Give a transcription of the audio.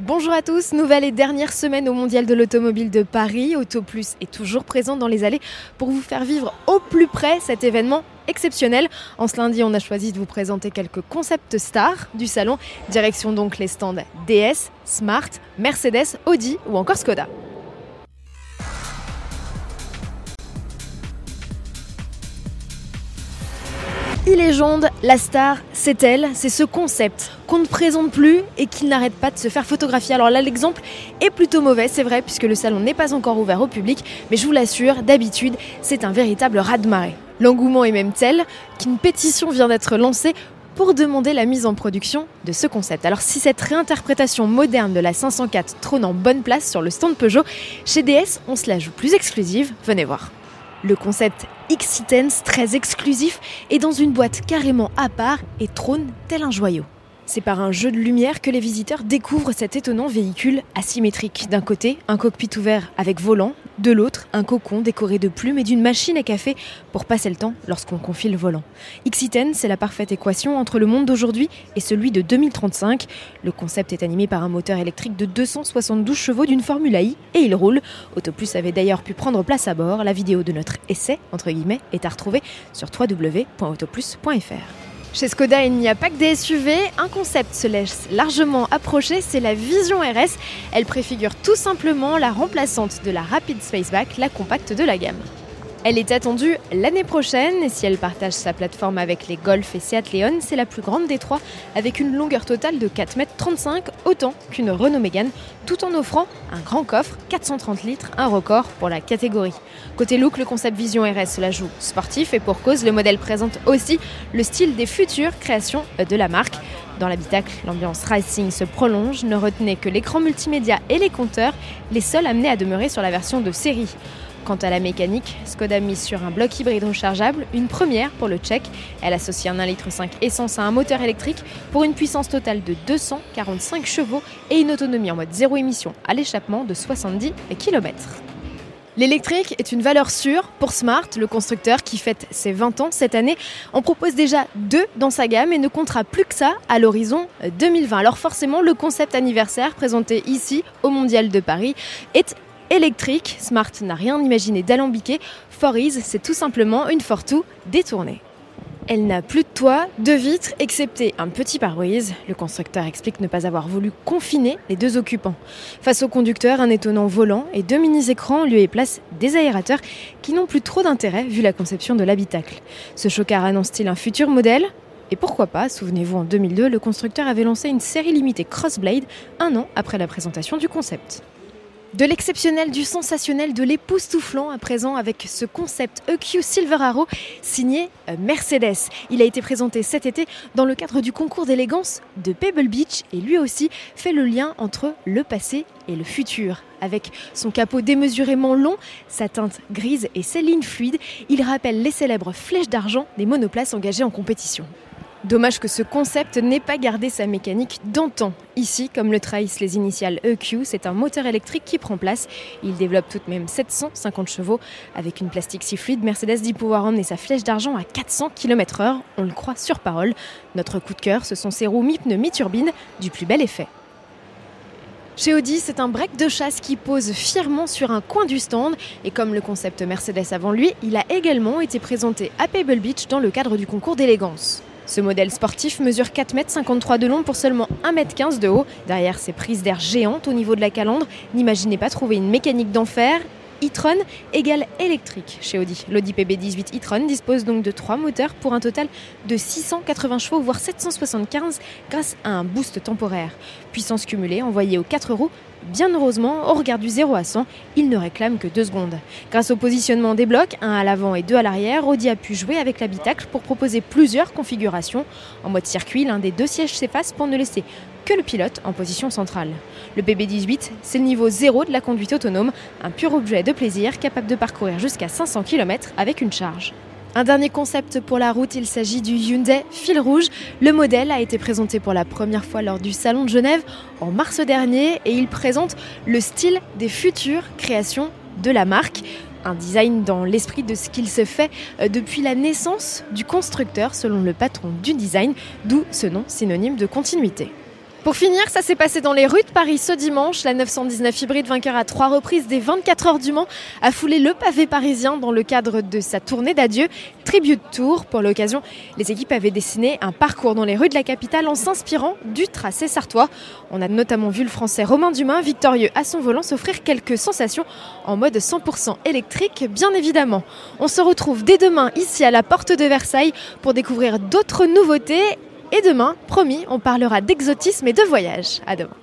Bonjour à tous, nouvelle et dernière semaine au Mondial de l'Automobile de Paris. Autoplus est toujours présent dans les allées pour vous faire vivre au plus près cet événement exceptionnel. En ce lundi, on a choisi de vous présenter quelques concepts stars du salon. Direction donc les stands DS, Smart, Mercedes, Audi ou encore Skoda. E-légende, la star, c'est elle, c'est ce concept qu'on ne présente plus et qui n'arrête pas de se faire photographier. Alors là, l'exemple est plutôt mauvais, c'est vrai, puisque le salon n'est pas encore ouvert au public, mais je vous l'assure, d'habitude, c'est un véritable raz-de-marée. L'engouement est même tel qu'une pétition vient d'être lancée pour demander la mise en production de ce concept. Alors si cette réinterprétation moderne de la 504 trône en bonne place sur le stand Peugeot, chez DS, on se la joue plus exclusive, venez voir. Le concept Xitens, très exclusif, est dans une boîte carrément à part et trône tel un joyau. C'est par un jeu de lumière que les visiteurs découvrent cet étonnant véhicule asymétrique. D'un côté, un cockpit ouvert avec volant, de l'autre, un cocon décoré de plumes et d'une machine à café pour passer le temps lorsqu'on confie le volant. Xiten, c'est la parfaite équation entre le monde d'aujourd'hui et celui de 2035. Le concept est animé par un moteur électrique de 272 chevaux d'une Formule I et il roule. Autoplus avait d'ailleurs pu prendre place à bord. La vidéo de notre essai, entre guillemets, est à retrouver sur www.autoplus.fr. Chez Skoda, il n'y a pas que des SUV. Un concept se laisse largement approcher, c'est la Vision RS. Elle préfigure tout simplement la remplaçante de la Rapid Spaceback, la compacte de la gamme. Elle est attendue l'année prochaine et si elle partage sa plateforme avec les Golf et Seat Leon, c'est la plus grande des trois avec une longueur totale de 4,35 m, autant qu'une Renault Mégane, tout en offrant un grand coffre, 430 litres, un record pour la catégorie. Côté look, le concept Vision RS la joue sportif et pour cause, le modèle présente aussi le style des futures créations de la marque. Dans l'habitacle, l'ambiance racing se prolonge, ne retenez que l'écran multimédia et les compteurs, les seuls amenés à demeurer sur la version de série. Quant à la mécanique, Skoda mise sur un bloc hybride rechargeable, une première pour le Tchèque. Elle associe un 1,5 litre essence à un moteur électrique pour une puissance totale de 245 chevaux et une autonomie en mode zéro émission à l'échappement de 70 km. L'électrique est une valeur sûre pour Smart, le constructeur qui fête ses 20 ans cette année. On propose déjà deux dans sa gamme et ne comptera plus que ça à l'horizon 2020. Alors forcément, le concept anniversaire présenté ici au Mondial de Paris est électrique. Smart n'a rien imaginé d'alambiqué. Forise, c'est tout simplement une Fortou détournée. Elle n'a plus de toit, de vitres, excepté un petit pare-brise. Le constructeur explique ne pas avoir voulu confiner les deux occupants. Face au conducteur, un étonnant volant et deux mini-écrans lui et place des aérateurs qui n'ont plus trop d'intérêt vu la conception de l'habitacle. Ce chocard annonce-t-il un futur modèle? Et pourquoi pas, souvenez-vous, en 2002, le constructeur avait lancé une série limitée Crossblade un an après la présentation du concept. De l'exceptionnel, du sensationnel, de l'époustouflant à présent avec ce concept EQ Silver Arrow signé euh, Mercedes. Il a été présenté cet été dans le cadre du concours d'élégance de Pebble Beach et lui aussi fait le lien entre le passé et le futur. Avec son capot démesurément long, sa teinte grise et ses lignes fluides, il rappelle les célèbres flèches d'argent des monoplaces engagées en compétition. Dommage que ce concept n'ait pas gardé sa mécanique d'antan. Ici, comme le trahissent les initiales EQ, c'est un moteur électrique qui prend place. Il développe tout de même 750 chevaux. Avec une plastique si fluide, Mercedes dit pouvoir emmener sa flèche d'argent à 400 km/h. On le croit sur parole. Notre coup de cœur, ce sont ces roues mi-pneus mi-turbine du plus bel effet. Chez Audi, c'est un break de chasse qui pose fièrement sur un coin du stand. Et comme le concept Mercedes avant lui, il a également été présenté à Pebble Beach dans le cadre du concours d'élégance. Ce modèle sportif mesure 4,53 m de long pour seulement 1,15 m de haut. Derrière ses prises d'air géantes au niveau de la calandre, n'imaginez pas trouver une mécanique d'enfer e-tron égale électrique chez Audi. L'Audi PB18 e-tron dispose donc de trois moteurs pour un total de 680 chevaux, voire 775 grâce à un boost temporaire. Puissance cumulée envoyée aux 4 roues Bien heureusement, au regard du 0 à 100, il ne réclame que 2 secondes. Grâce au positionnement des blocs, un à l'avant et deux à l'arrière, Audi a pu jouer avec l'habitacle pour proposer plusieurs configurations. En mode circuit, l'un des deux sièges s'efface pour ne laisser que le pilote en position centrale. Le BB18, c'est le niveau 0 de la conduite autonome, un pur objet de plaisir capable de parcourir jusqu'à 500 km avec une charge. Un dernier concept pour la route, il s'agit du Hyundai Fil Rouge. Le modèle a été présenté pour la première fois lors du Salon de Genève en mars dernier et il présente le style des futures créations de la marque. Un design dans l'esprit de ce qu'il se fait euh, depuis la naissance du constructeur selon le patron du design, d'où ce nom synonyme de continuité. Pour finir, ça s'est passé dans les rues de Paris ce dimanche. La 919 hybride vainqueur à trois reprises des 24 heures du Mans a foulé le pavé parisien dans le cadre de sa tournée d'adieu Tribute Tour. Pour l'occasion, les équipes avaient dessiné un parcours dans les rues de la capitale en s'inspirant du tracé sartois. On a notamment vu le français Romain Dumas, victorieux à son volant, s'offrir quelques sensations en mode 100% électrique, bien évidemment. On se retrouve dès demain ici à la porte de Versailles pour découvrir d'autres nouveautés et demain, promis, on parlera d'exotisme et de voyage. À demain.